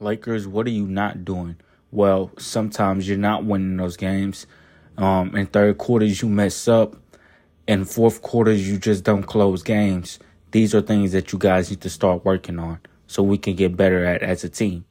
Lakers, what are you not doing? Well, sometimes you're not winning those games. Um, in third quarters, you mess up. In fourth quarters, you just don't close games. These are things that you guys need to start working on so we can get better at as a team.